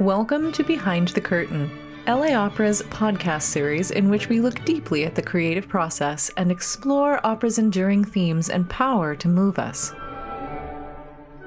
Welcome to Behind the Curtain, LA Opera's podcast series in which we look deeply at the creative process and explore opera's enduring themes and power to move us.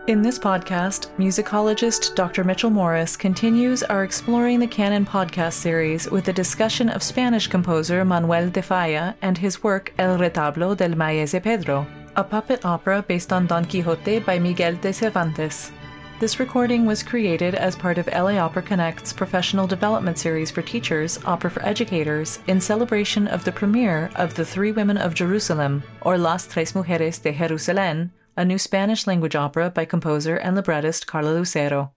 In this podcast, musicologist Dr. Mitchell Morris continues our Exploring the Canon podcast series with a discussion of Spanish composer Manuel de Falla and his work El Retablo del Maese Pedro, a puppet opera based on Don Quixote by Miguel de Cervantes. This recording was created as part of LA Opera Connect's professional development series for teachers, Opera for Educators, in celebration of the premiere of The Three Women of Jerusalem, or Las Tres Mujeres de Jerusalén, a new Spanish language opera by composer and librettist Carla Lucero.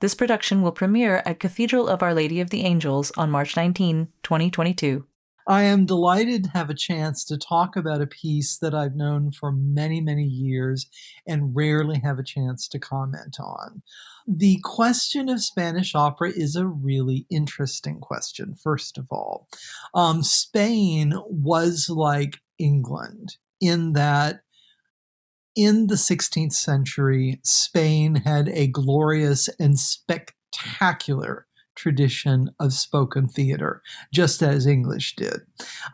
This production will premiere at Cathedral of Our Lady of the Angels on March 19, 2022. I am delighted to have a chance to talk about a piece that I've known for many, many years and rarely have a chance to comment on. The question of Spanish opera is a really interesting question, first of all. Um, Spain was like England in that in the 16th century, Spain had a glorious and spectacular tradition of spoken theater, just as English did.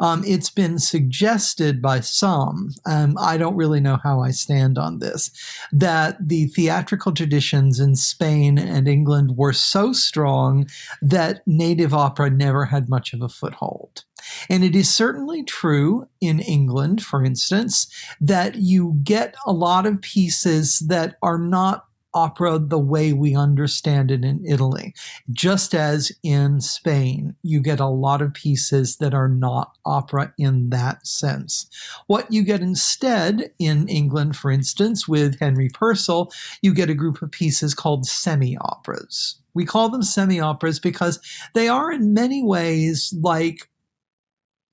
Um, it's been suggested by some, um, I don't really know how I stand on this, that the theatrical traditions in Spain and England were so strong that native opera never had much of a foothold. And it is certainly true in England, for instance, that you get a lot of pieces that are not opera the way we understand it in Italy. Just as in Spain, you get a lot of pieces that are not opera in that sense. What you get instead in England, for instance, with Henry Purcell, you get a group of pieces called semi operas. We call them semi operas because they are in many ways like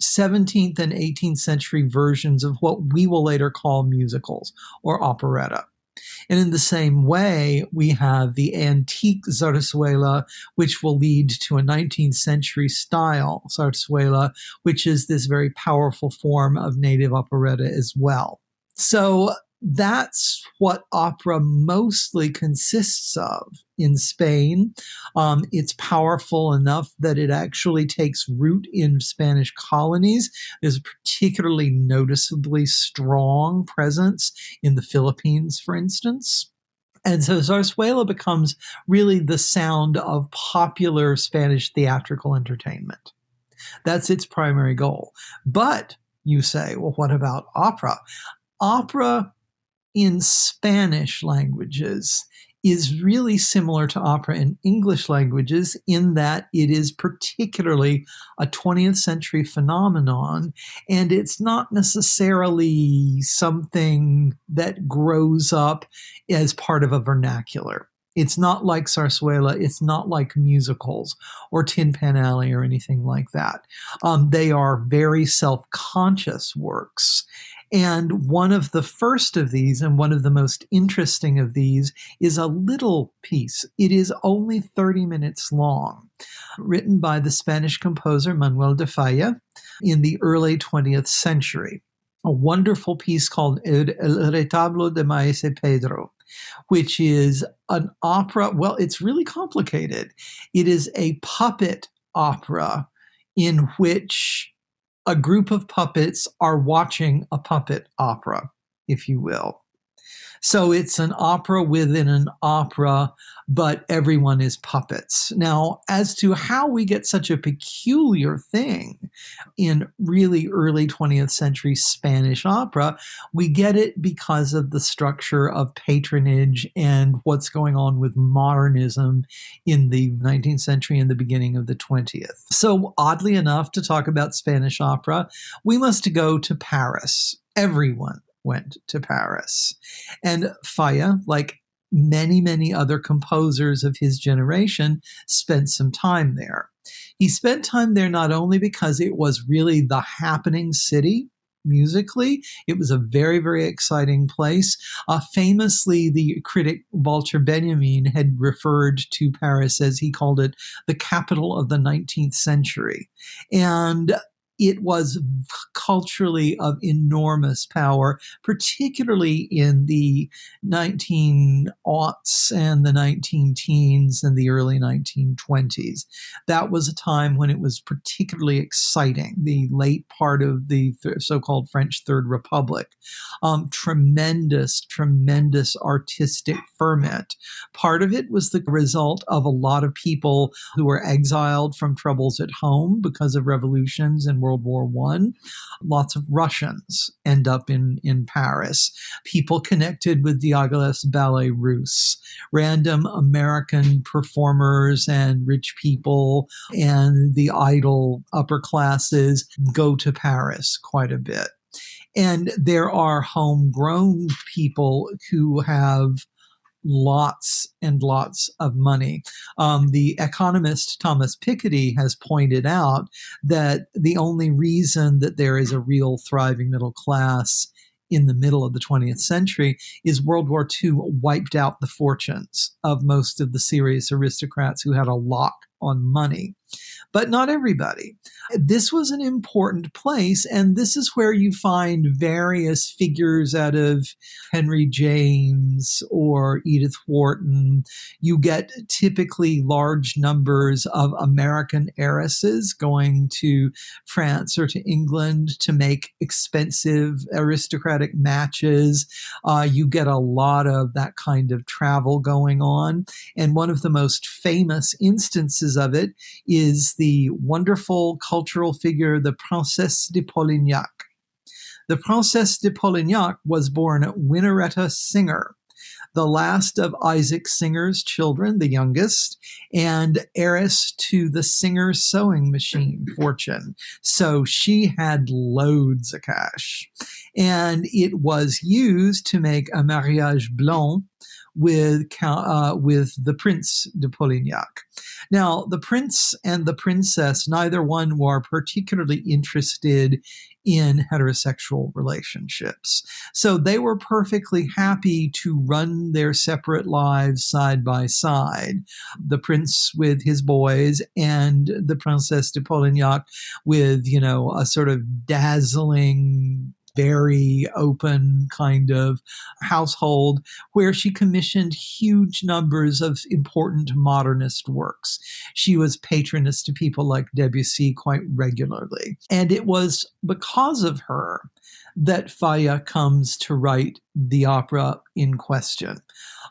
17th and 18th century versions of what we will later call musicals or operetta. And in the same way, we have the antique zarzuela, which will lead to a 19th century style zarzuela, which is this very powerful form of native operetta as well. So that's what opera mostly consists of in Spain. Um, it's powerful enough that it actually takes root in Spanish colonies. There's a particularly noticeably strong presence in the Philippines, for instance. And so zarzuela becomes really the sound of popular Spanish theatrical entertainment. That's its primary goal. But you say, well, what about opera? Opera in Spanish languages is really similar to opera in English languages in that it is particularly a 20th century phenomenon and it's not necessarily something that grows up as part of a vernacular. It's not like Zarzuela. It's not like musicals or Tin Pan Alley or anything like that. Um, they are very self conscious works. And one of the first of these, and one of the most interesting of these, is a little piece. It is only 30 minutes long, written by the Spanish composer Manuel de Falla in the early 20th century. A wonderful piece called El Retablo de Maese Pedro, which is an opera. Well, it's really complicated. It is a puppet opera in which a group of puppets are watching a puppet opera, if you will. So it's an opera within an opera, but everyone is puppets. Now, as to how we get such a peculiar thing in really early 20th century Spanish opera, we get it because of the structure of patronage and what's going on with modernism in the 19th century and the beginning of the 20th. So, oddly enough, to talk about Spanish opera, we must go to Paris. Everyone went to Paris. And Falla, like many, many other composers of his generation, spent some time there. He spent time there not only because it was really the happening city musically. It was a very, very exciting place. Uh, famously, the critic Walter Benjamin had referred to Paris as he called it the capital of the 19th century. And it was culturally of enormous power, particularly in the 19 aughts and the 19 teens and the early 1920s. That was a time when it was particularly exciting, the late part of the so called French Third Republic. Um, tremendous, tremendous artistic ferment. Part of it was the result of a lot of people who were exiled from troubles at home because of revolutions in World War One. Lots of Russians end up in, in Paris. People connected with Diaghilev's Ballets Russes, random American performers and rich people and the idle upper classes go to Paris quite a bit. And there are homegrown people who have lots and lots of money. Um, the economist Thomas Piketty has pointed out that the only reason that there is a real thriving middle class in the middle of the 20th century is World War II wiped out the fortunes of most of the serious aristocrats who had a lock on money but not everybody. This was an important place, and this is where you find various figures out of Henry James or Edith Wharton. You get typically large numbers of American heiresses going to France or to England to make expensive aristocratic matches. Uh, you get a lot of that kind of travel going on. And one of the most famous instances of it is the wonderful cultural figure, the Princesse de Polignac. The Princesse de Polignac was born Winnaretta Singer, the last of Isaac Singer's children, the youngest, and heiress to the Singer sewing machine fortune. So she had loads of cash. And it was used to make a mariage blanc with uh, with the Prince de Polignac. Now, the prince and the princess, neither one were particularly interested in heterosexual relationships. So they were perfectly happy to run their separate lives side by side. The prince with his boys and the Princesse de Polignac with, you know, a sort of dazzling very open kind of household where she commissioned huge numbers of important modernist works. She was patroness to people like Debussy quite regularly. And it was because of her that Falla comes to write the opera in question.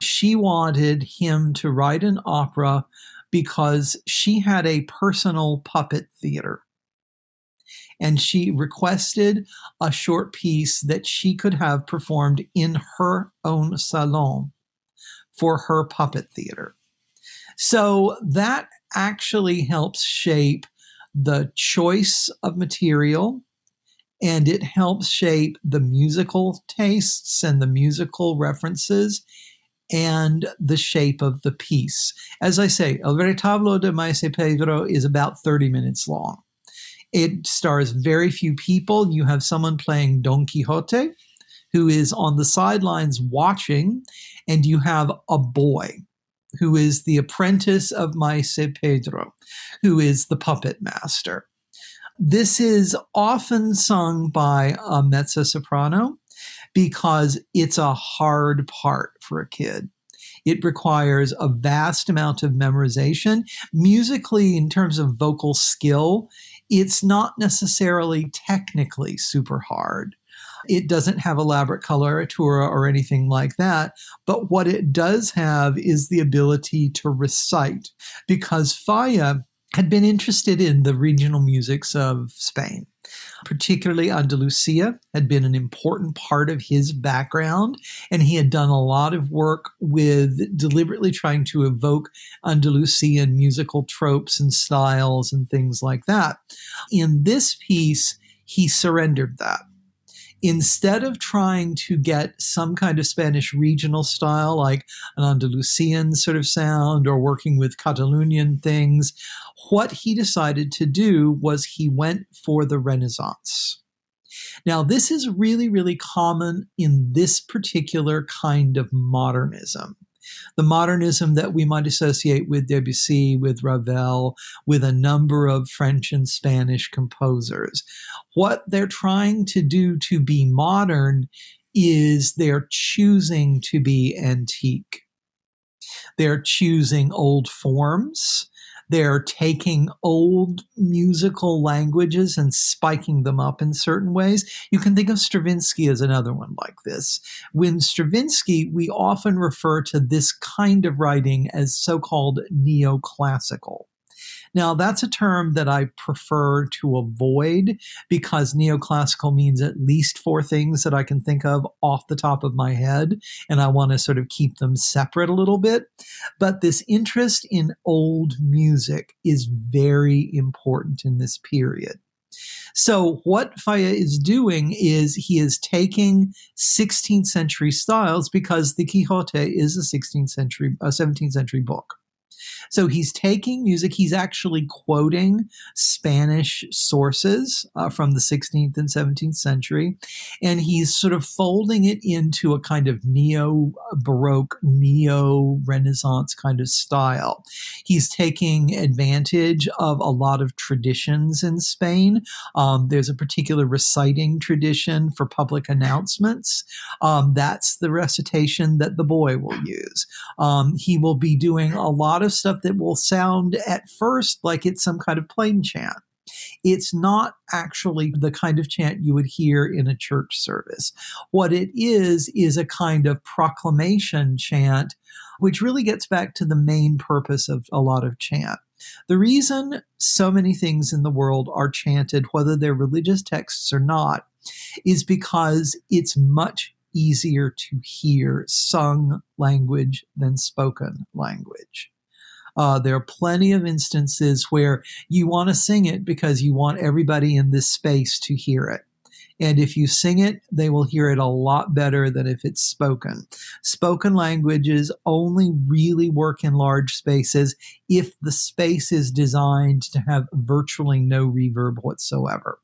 She wanted him to write an opera because she had a personal puppet theater and she requested a short piece that she could have performed in her own salon for her puppet theater. So that actually helps shape the choice of material and it helps shape the musical tastes and the musical references and the shape of the piece. As I say, El Retablo de Maese Pedro is about 30 minutes long. It stars very few people. You have someone playing Don Quixote who is on the sidelines watching, and you have a boy who is the apprentice of Maese Pedro, who is the puppet master. This is often sung by a mezzo soprano because it's a hard part for a kid. It requires a vast amount of memorization. Musically, in terms of vocal skill, it's not necessarily technically super hard. It doesn't have elaborate coloratura or anything like that. But what it does have is the ability to recite because Falla had been interested in the regional musics of Spain particularly Andalusia, had been an important part of his background. And he had done a lot of work with deliberately trying to evoke Andalusian musical tropes and styles and things like that. In this piece, he surrendered that instead of trying to get some kind of Spanish regional style, like an Andalusian sort of sound or working with Catalonian things, what he decided to do was he went for the Renaissance. Now, this is really, really common in this particular kind of modernism. the modernism that we might associate with Debussy, with Ravel, with a number of French and Spanish composers. What they're trying to do to be modern is they're choosing to be antique. They're choosing old forms. They're taking old musical languages and spiking them up in certain ways. You can think of Stravinsky as another one like this. When Stravinsky, we often refer to this kind of writing as so called neoclassical. Now, that's a term that I prefer to avoid because neoclassical means at least four things that I can think of off the top of my head, and I want to sort of keep them separate a little bit. But this interest in old music is very important in this period. So, what Falla is doing is he is taking 16th century styles because the Quixote is a 16th century, a 17th century book. So he's taking music, he's actually quoting Spanish sources uh, from the 16th and 17th century, and he's sort of folding it into a kind of neo Baroque, neo Renaissance kind of style. He's taking advantage of a lot of traditions in Spain. Um, there's a particular reciting tradition for public announcements. Um, that's the recitation that the boy will use. Um, he will be doing a lot of stuff that will sound at first like it's some kind of plain chant. It's not actually the kind of chant you would hear in a church service. What it is, is a kind of proclamation chant, which really gets back to the main purpose of a lot of chant. The reason so many things in the world are chanted, whether they're religious texts or not, is because it's much easier to hear sung language than spoken language. Uh, there are plenty of instances where you want to sing it because you want everybody in this space to hear it. And if you sing it, they will hear it a lot better than if it's spoken. Spoken languages only really work in large spaces if the space is designed to have virtually no reverb whatsoever.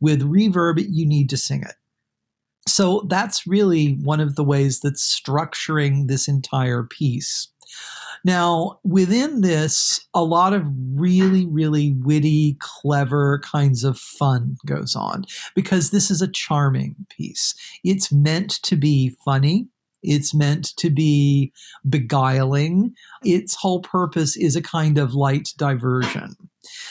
With reverb, you need to sing it. So that's really one of the ways that's structuring this entire piece. Now, within this, a lot of really, really witty, clever kinds of fun goes on because this is a charming piece. It's meant to be funny. It's meant to be beguiling. Its whole purpose is a kind of light diversion.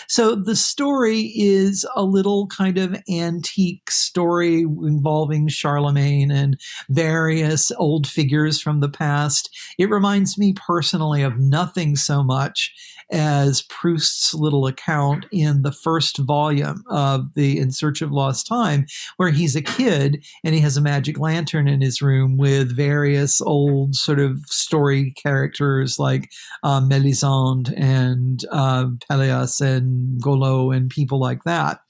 So the story is a little kind of antique story involving Charlemagne and various old figures from the past. It reminds me personally of nothing so much as Proust's little account in the first volume of the In Search of Lost Time, where he's a kid and he has a magic lantern in his room with various old sort of story characters like uh, Melisande and uh, Pelleas and Golo and people like that.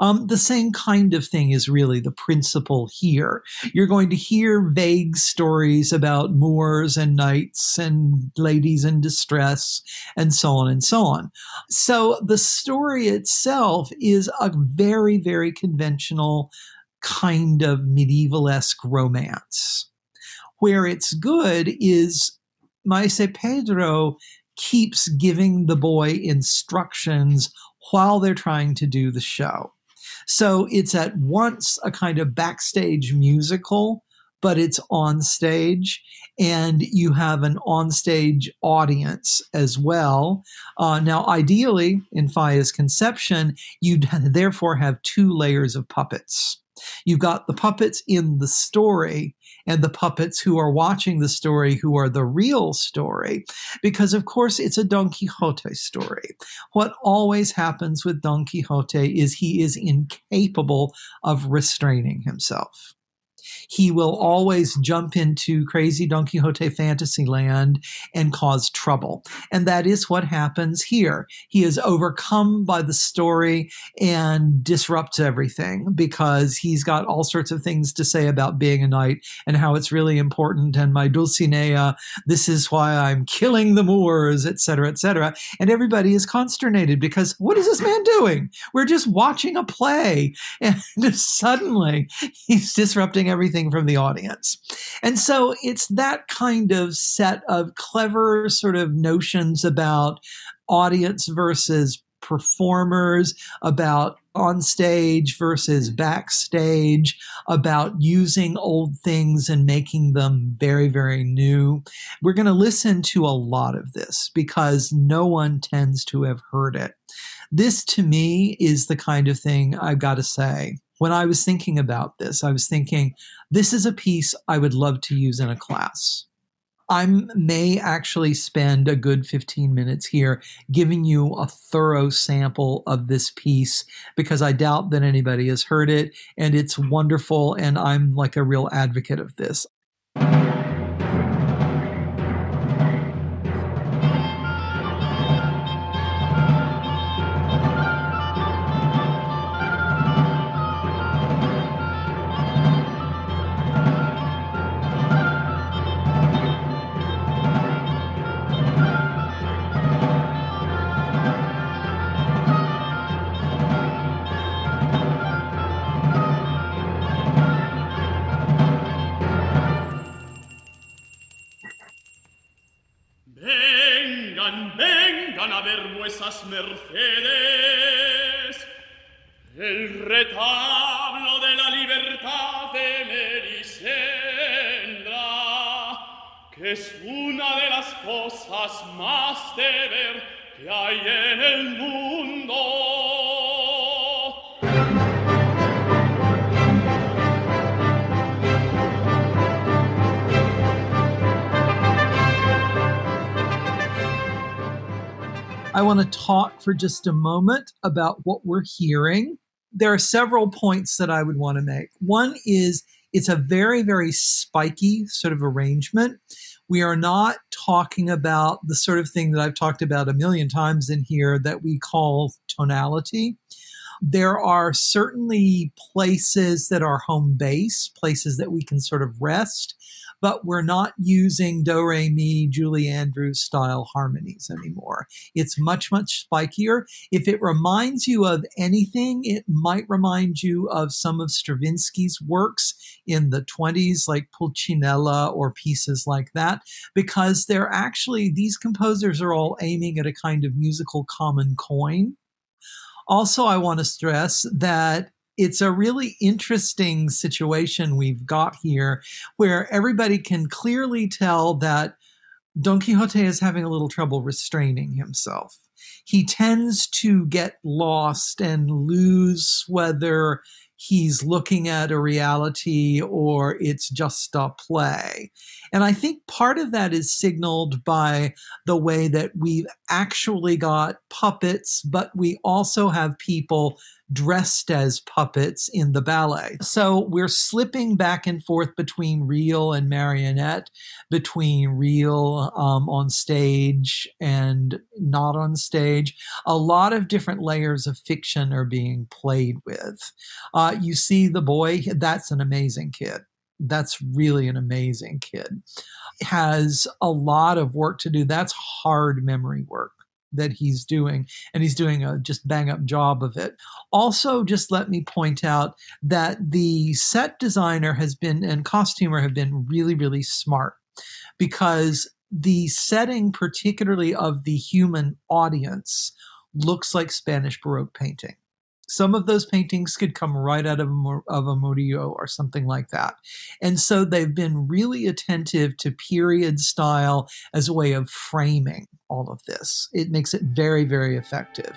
Um, the same kind of thing is really the principle here. You're going to hear vague stories about Moors and knights and ladies in distress and so on and so on. So the story itself is a very, very conventional kind of medieval esque romance. Where it's good is Maese Pedro keeps giving the boy instructions while they're trying to do the show. So it's at once a kind of backstage musical, but it's on stage, and you have an on-stage audience as well. Uh, now, ideally, in Falla's conception, you'd therefore have two layers of puppets. You've got the puppets in the story and the puppets who are watching the story who are the real story. Because, of course, it's a Don Quixote story. What always happens with Don Quixote is he is incapable of restraining himself he will always jump into crazy Don Quixote fantasy land and cause trouble. And that is what happens here. He is overcome by the story and disrupts everything because he's got all sorts of things to say about being a knight and how it's really important. And my Dulcinea, this is why I'm killing the Moors, etc., etc. And everybody is consternated because what is this man doing? We're just watching a play. And suddenly he's disrupting everything from the audience. And so it's that kind of set of clever sort of notions about audience versus performers, about on stage versus backstage, about using old things and making them very, very new. We're going to listen to a lot of this because no one tends to have heard it. This to me is the kind of thing I've got to say. When I was thinking about this, I was thinking, this is a piece I would love to use in a class. I may actually spend a good 15 minutes here giving you a thorough sample of this piece because I doubt that anybody has heard it and it's wonderful and I'm like a real advocate of this. vengan, vengan a ver vuesas mercedes el retablo de la libertad de Merisendra, que es una de las cosas más de ver que hay en el mundo. I want to talk for just a moment about what we're hearing. There are several points that I would want to make. One is it's a very, very spiky sort of arrangement. We are not talking about the sort of thing that I've talked about a million times in here that we call tonality. There are certainly places that are home base, places that we can sort of rest but we're not using do re mi Julie Andrews style harmonies anymore. It's much much spikier. If it reminds you of anything, it might remind you of some of Stravinsky's works in the 20s, like Pulcinella or pieces like that, because they're actually these composers are all aiming at a kind of musical common coin. Also, I want to stress that it's a really interesting situation we've got here where everybody can clearly tell that Don Quixote is having a little trouble restraining himself. He tends to get lost and lose whether he's looking at a reality or it's just a play. And I think part of that is signaled by the way that we've actually got puppets, but we also have people dressed as puppets in the ballet. So we're slipping back and forth between real and marionette, between real um, on stage and not on stage. A lot of different layers of fiction are being played with. Uh, you see the boy, that's an amazing kid. That's really an amazing kid. Has a lot of work to do. That's hard memory work that he's doing, and he's doing a just bang up job of it. Also, just let me point out that the set designer has been and costumer have been really, really smart because the setting, particularly of the human audience, looks like Spanish Baroque painting some of those paintings could come right out of a, of a Murillo or something like that. And so they've been really attentive to period style as a way of framing all of this. It makes it very, very effective.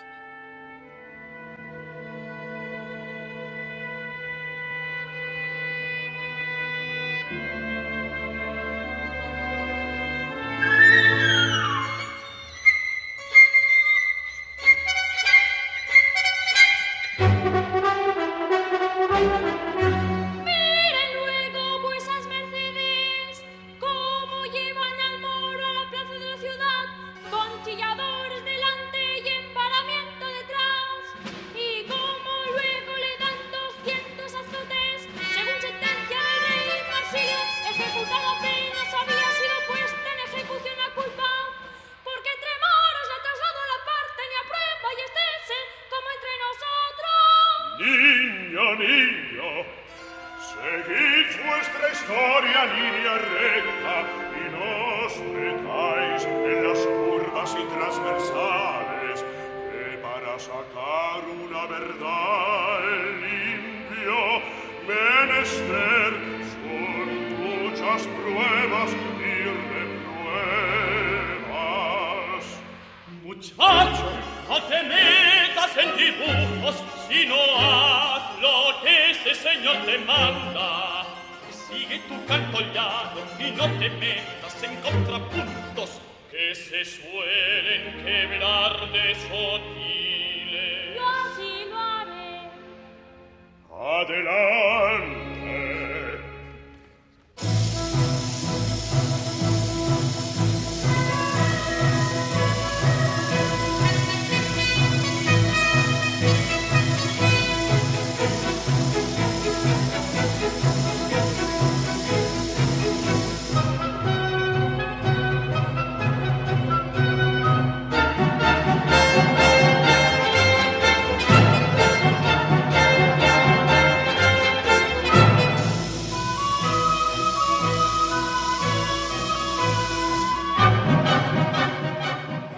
muchacho, no te metas en dibujos, sino haz lo que ese señor te manda. Sigue tu cantolado y no te metas en contrapuntos que se suelen quebrar de sotiles. Yo sí lo haré. Adelante.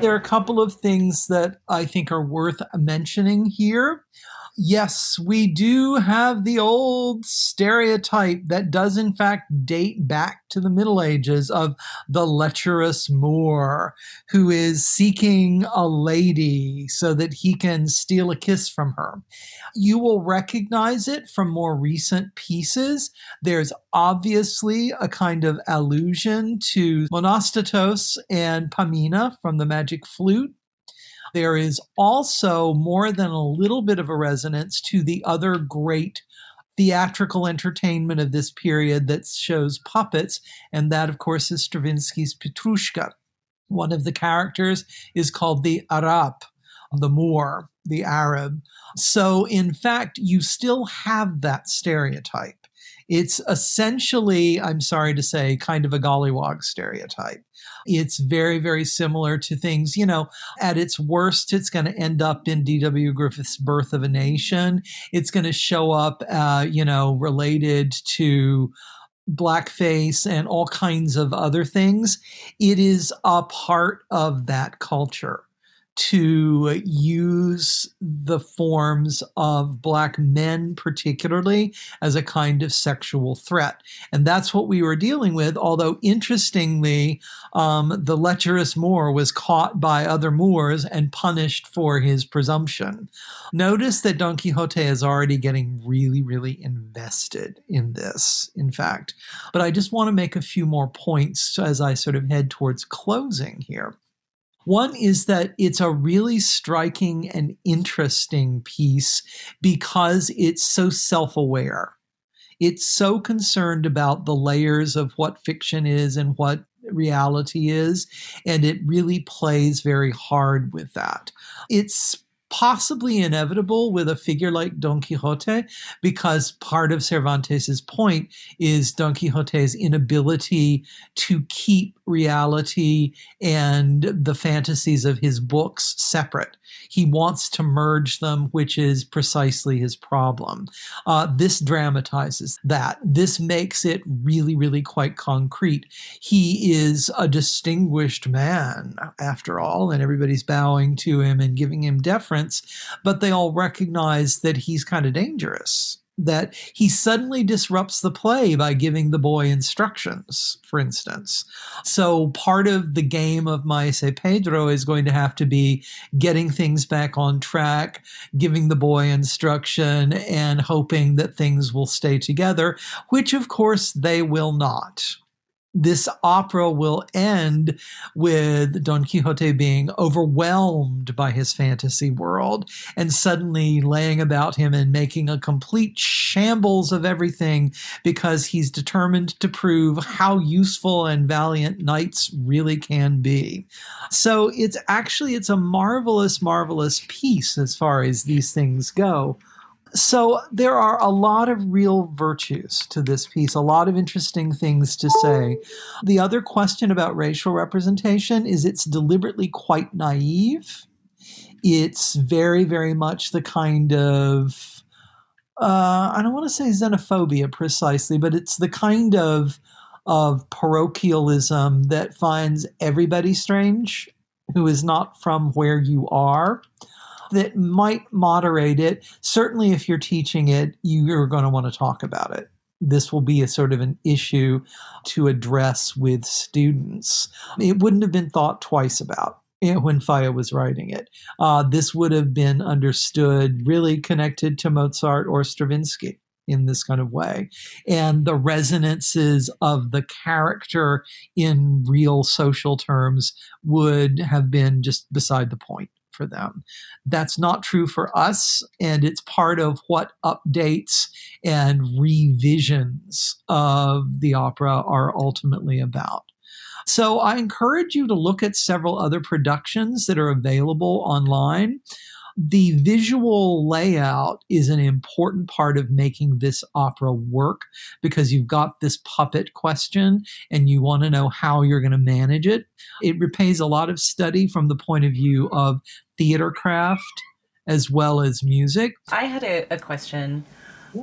There are a couple of things that I think are worth mentioning here. Yes, we do have the old stereotype that does, in fact, date back to the Middle Ages of the lecherous Moor who is seeking a lady so that he can steal a kiss from her. You will recognize it from more recent pieces. There's obviously a kind of allusion to Monostatos and Pamina from the Magic Flute. There is also more than a little bit of a resonance to the other great theatrical entertainment of this period that shows puppets, and that, of course, is Stravinsky's Petrushka. One of the characters is called the Arab, the Moor, the Arab. So, in fact, you still have that stereotype. It's essentially, I'm sorry to say, kind of a golliwog stereotype. It's very, very similar to things, you know, at its worst, it's going to end up in D.W. Griffith's Birth of a Nation. It's going to show up, uh, you know, related to blackface and all kinds of other things. It is a part of that culture to use the forms of black men, particularly, as a kind of sexual threat. And that's what we were dealing with. Although, interestingly, um, the lecherous Moor was caught by other Moors and punished for his presumption. Notice that Don Quixote is already getting really, really invested in this, in fact. But I just want to make a few more points as I sort of head towards closing here. One is that it's a really striking and interesting piece because it's so self aware. It's so concerned about the layers of what fiction is and what reality is, and it really plays very hard with that. It's possibly inevitable with a figure like Don Quixote, because part of Cervantes's point is Don Quixote's inability to keep reality and the fantasies of his books separate. He wants to merge them, which is precisely his problem. Uh, this dramatizes that. This makes it really, really quite concrete. He is a distinguished man, after all, and everybody's bowing to him and giving him deference, but they all recognize that he's kind of dangerous that he suddenly disrupts the play by giving the boy instructions, for instance. So part of the game of Maese Pedro is going to have to be getting things back on track, giving the boy instruction, and hoping that things will stay together, which of course they will not this opera will end with Don Quixote being overwhelmed by his fantasy world and suddenly laying about him and making a complete shambles of everything because he's determined to prove how useful and valiant knights really can be. So it's actually it's a marvelous marvelous piece as far as these things go. So there are a lot of real virtues to this piece, a lot of interesting things to say. The other question about racial representation is it's deliberately quite naive. It's very, very much the kind of uh, I don't want to say xenophobia precisely, but it's the kind of of parochialism that finds everybody strange who is not from where you are that might moderate it. Certainly, if you're teaching it, you're going to want to talk about it. This will be a sort of an issue to address with students. It wouldn't have been thought twice about when Falla was writing it. Uh, this would have been understood really connected to Mozart or Stravinsky in this kind of way. And the resonances of the character in real social terms would have been just beside the point for them. That's not true for us, and it's part of what updates and revisions of the opera are ultimately about. So I encourage you to look at several other productions that are available online. The visual layout is an important part of making this opera work because you've got this puppet question and you want to know how you're going to manage it. It repays a lot of study from the point of view of theater craft as well as music. I had a, a question,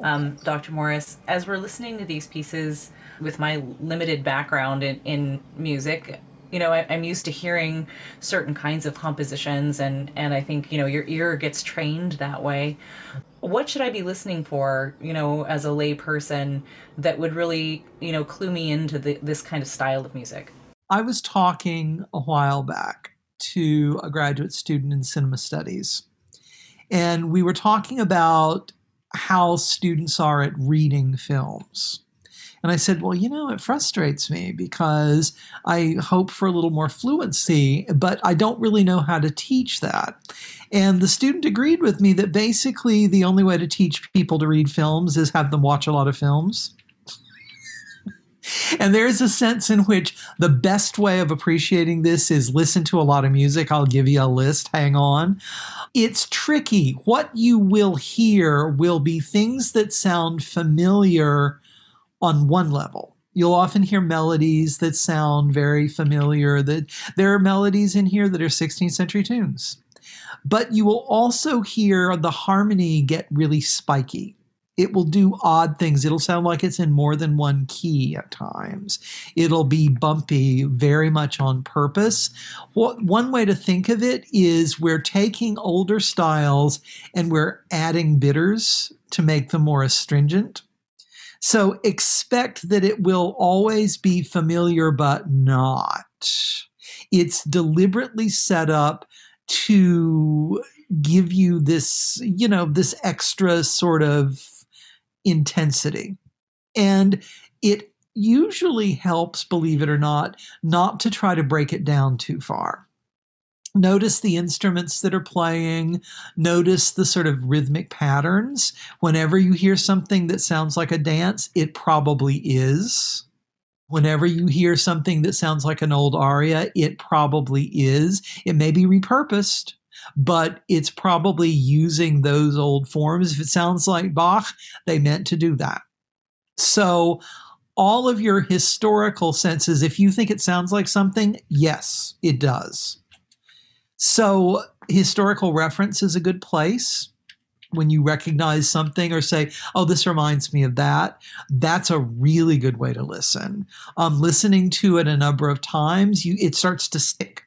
um, Dr. Morris. As we're listening to these pieces, with my limited background in, in music, you know, I, am used to hearing certain kinds of compositions, and and I think you know your ear gets trained that way. What should I be listening for, you know, as a lay person that would really, you know, clue me into the, this kind of style of music? I was talking a while back to a graduate student in cinema studies, and we were talking about how students are at reading films and I said, Well, you know, it frustrates me because I hope for a little more fluency, but I don't really know how to teach that. And the student agreed with me that basically the only way to teach people to read films is have them watch a lot of films. and there's a sense in which the best way of appreciating this is listen to a lot of music. I'll give you a list, hang on. It's tricky. What you will hear will be things that sound familiar on one level. You'll often hear melodies that sound very familiar. That there are melodies in here that are 16th century tunes. But you will also hear the harmony get really spiky. It will do odd things. It'll sound like it's in more than one key at times. It'll be bumpy very much on purpose. What, one way to think of it is we're taking older styles and we're adding bitters to make them more astringent so expect that it will always be familiar, but not. It's deliberately set up to give you this, you know, this extra sort of intensity. And it usually helps, believe it or not, not to try to break it down too far. Notice the instruments that are playing. Notice the sort of rhythmic patterns. Whenever you hear something that sounds like a dance, it probably is. Whenever you hear something that sounds like an old aria, it probably is. It may be repurposed, but it's probably using those old forms. If it sounds like Bach, they meant to do that. So, all of your historical senses, if you think it sounds like something, yes, it does. So, historical reference is a good place when you recognize something or say, oh, this reminds me of that, that's a really good way to listen. Um, listening to it a number of times, you it starts to stick.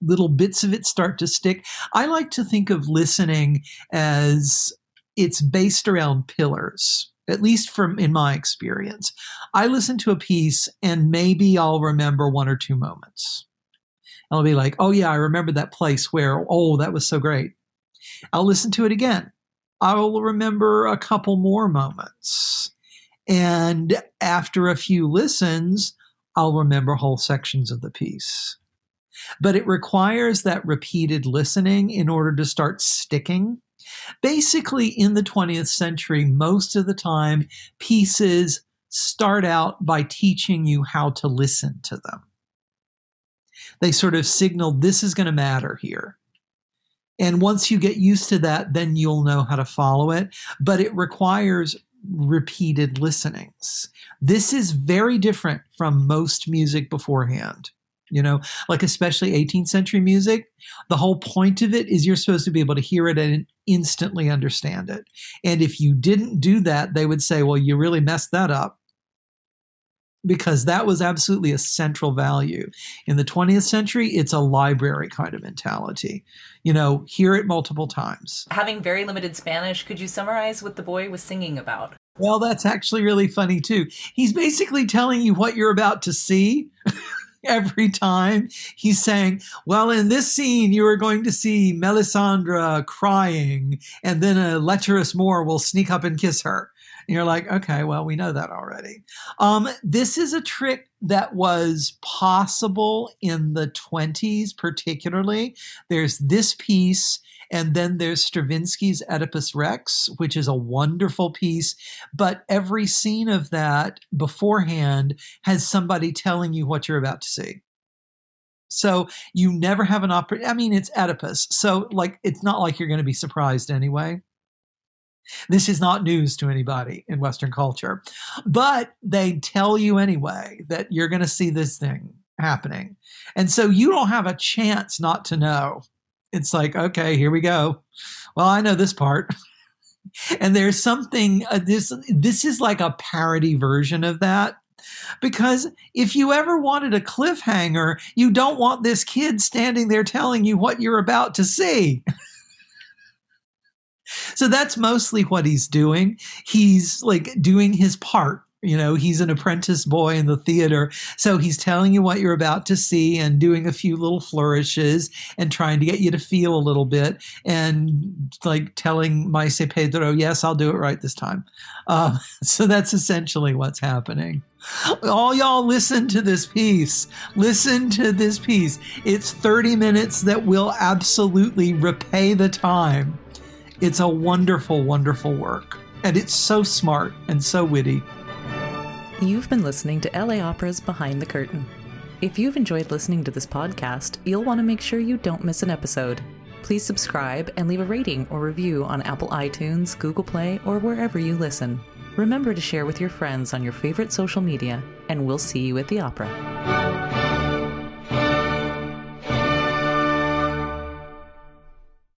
Little bits of it start to stick. I like to think of listening as it's based around pillars at least from in my experience. I listen to a piece and maybe I'll remember one or two moments. I'll be like, oh, yeah, I remember that place where, oh, that was so great. I'll listen to it again. I will remember a couple more moments. And after a few listens, I'll remember whole sections of the piece. But it requires that repeated listening in order to start sticking. Basically, in the 20th century, most of the time, pieces start out by teaching you how to listen to them they sort of signal this is going to matter here. And once you get used to that, then you'll know how to follow it. But it requires repeated listenings. This is very different from most music beforehand. You know, like especially 18th century music, the whole point of it is you're supposed to be able to hear it and instantly understand it. And if you didn't do that, they would say, well, you really messed that up because that was absolutely a central value. In the 20th century, it's a library kind of mentality. You know, hear it multiple times. Having very limited Spanish, could you summarize what the boy was singing about? Well, that's actually really funny too. He's basically telling you what you're about to see. Every time he's saying, Well, in this scene, you are going to see Melisandre crying, and then a lecherous Moor will sneak up and kiss her. You're like, okay, well, we know that already. Um, this is a trick that was possible in the 20s, particularly. There's this piece. And then there's Stravinsky's Oedipus Rex, which is a wonderful piece. But every scene of that beforehand has somebody telling you what you're about to see. So you never have an opera. I mean, it's Oedipus. So, like, it's not like you're going to be surprised anyway. This is not news to anybody in Western culture, but they tell you anyway that you're going to see this thing happening. And so you don't have a chance not to know. It's like, okay, here we go. Well, I know this part. and there's something uh, this this is like a parody version of that because if you ever wanted a cliffhanger, you don't want this kid standing there telling you what you're about to see. So that's mostly what he's doing. He's like doing his part. You know, he's an apprentice boy in the theater. So he's telling you what you're about to see and doing a few little flourishes and trying to get you to feel a little bit and like telling Maese Pedro, yes, I'll do it right this time. Um, so that's essentially what's happening. All y'all listen to this piece. Listen to this piece. It's 30 minutes that will absolutely repay the time. It's a wonderful, wonderful work. And it's so smart and so witty. You've been listening to LA Opera's Behind the Curtain. If you've enjoyed listening to this podcast, you'll want to make sure you don't miss an episode. Please subscribe and leave a rating or review on Apple iTunes, Google Play, or wherever you listen. Remember to share with your friends on your favorite social media, and we'll see you at the opera.